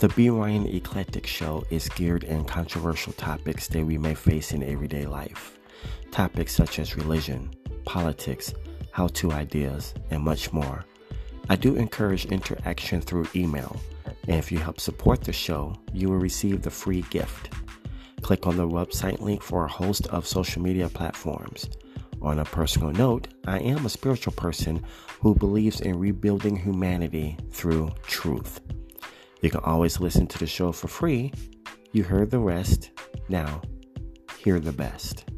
The B. Ryan Eclectic Show is geared in controversial topics that we may face in everyday life. Topics such as religion, politics, how to ideas, and much more. I do encourage interaction through email, and if you help support the show, you will receive the free gift. Click on the website link for a host of social media platforms. On a personal note, I am a spiritual person who believes in rebuilding humanity through truth. You can always listen to the show for free. You heard the rest. Now, hear the best.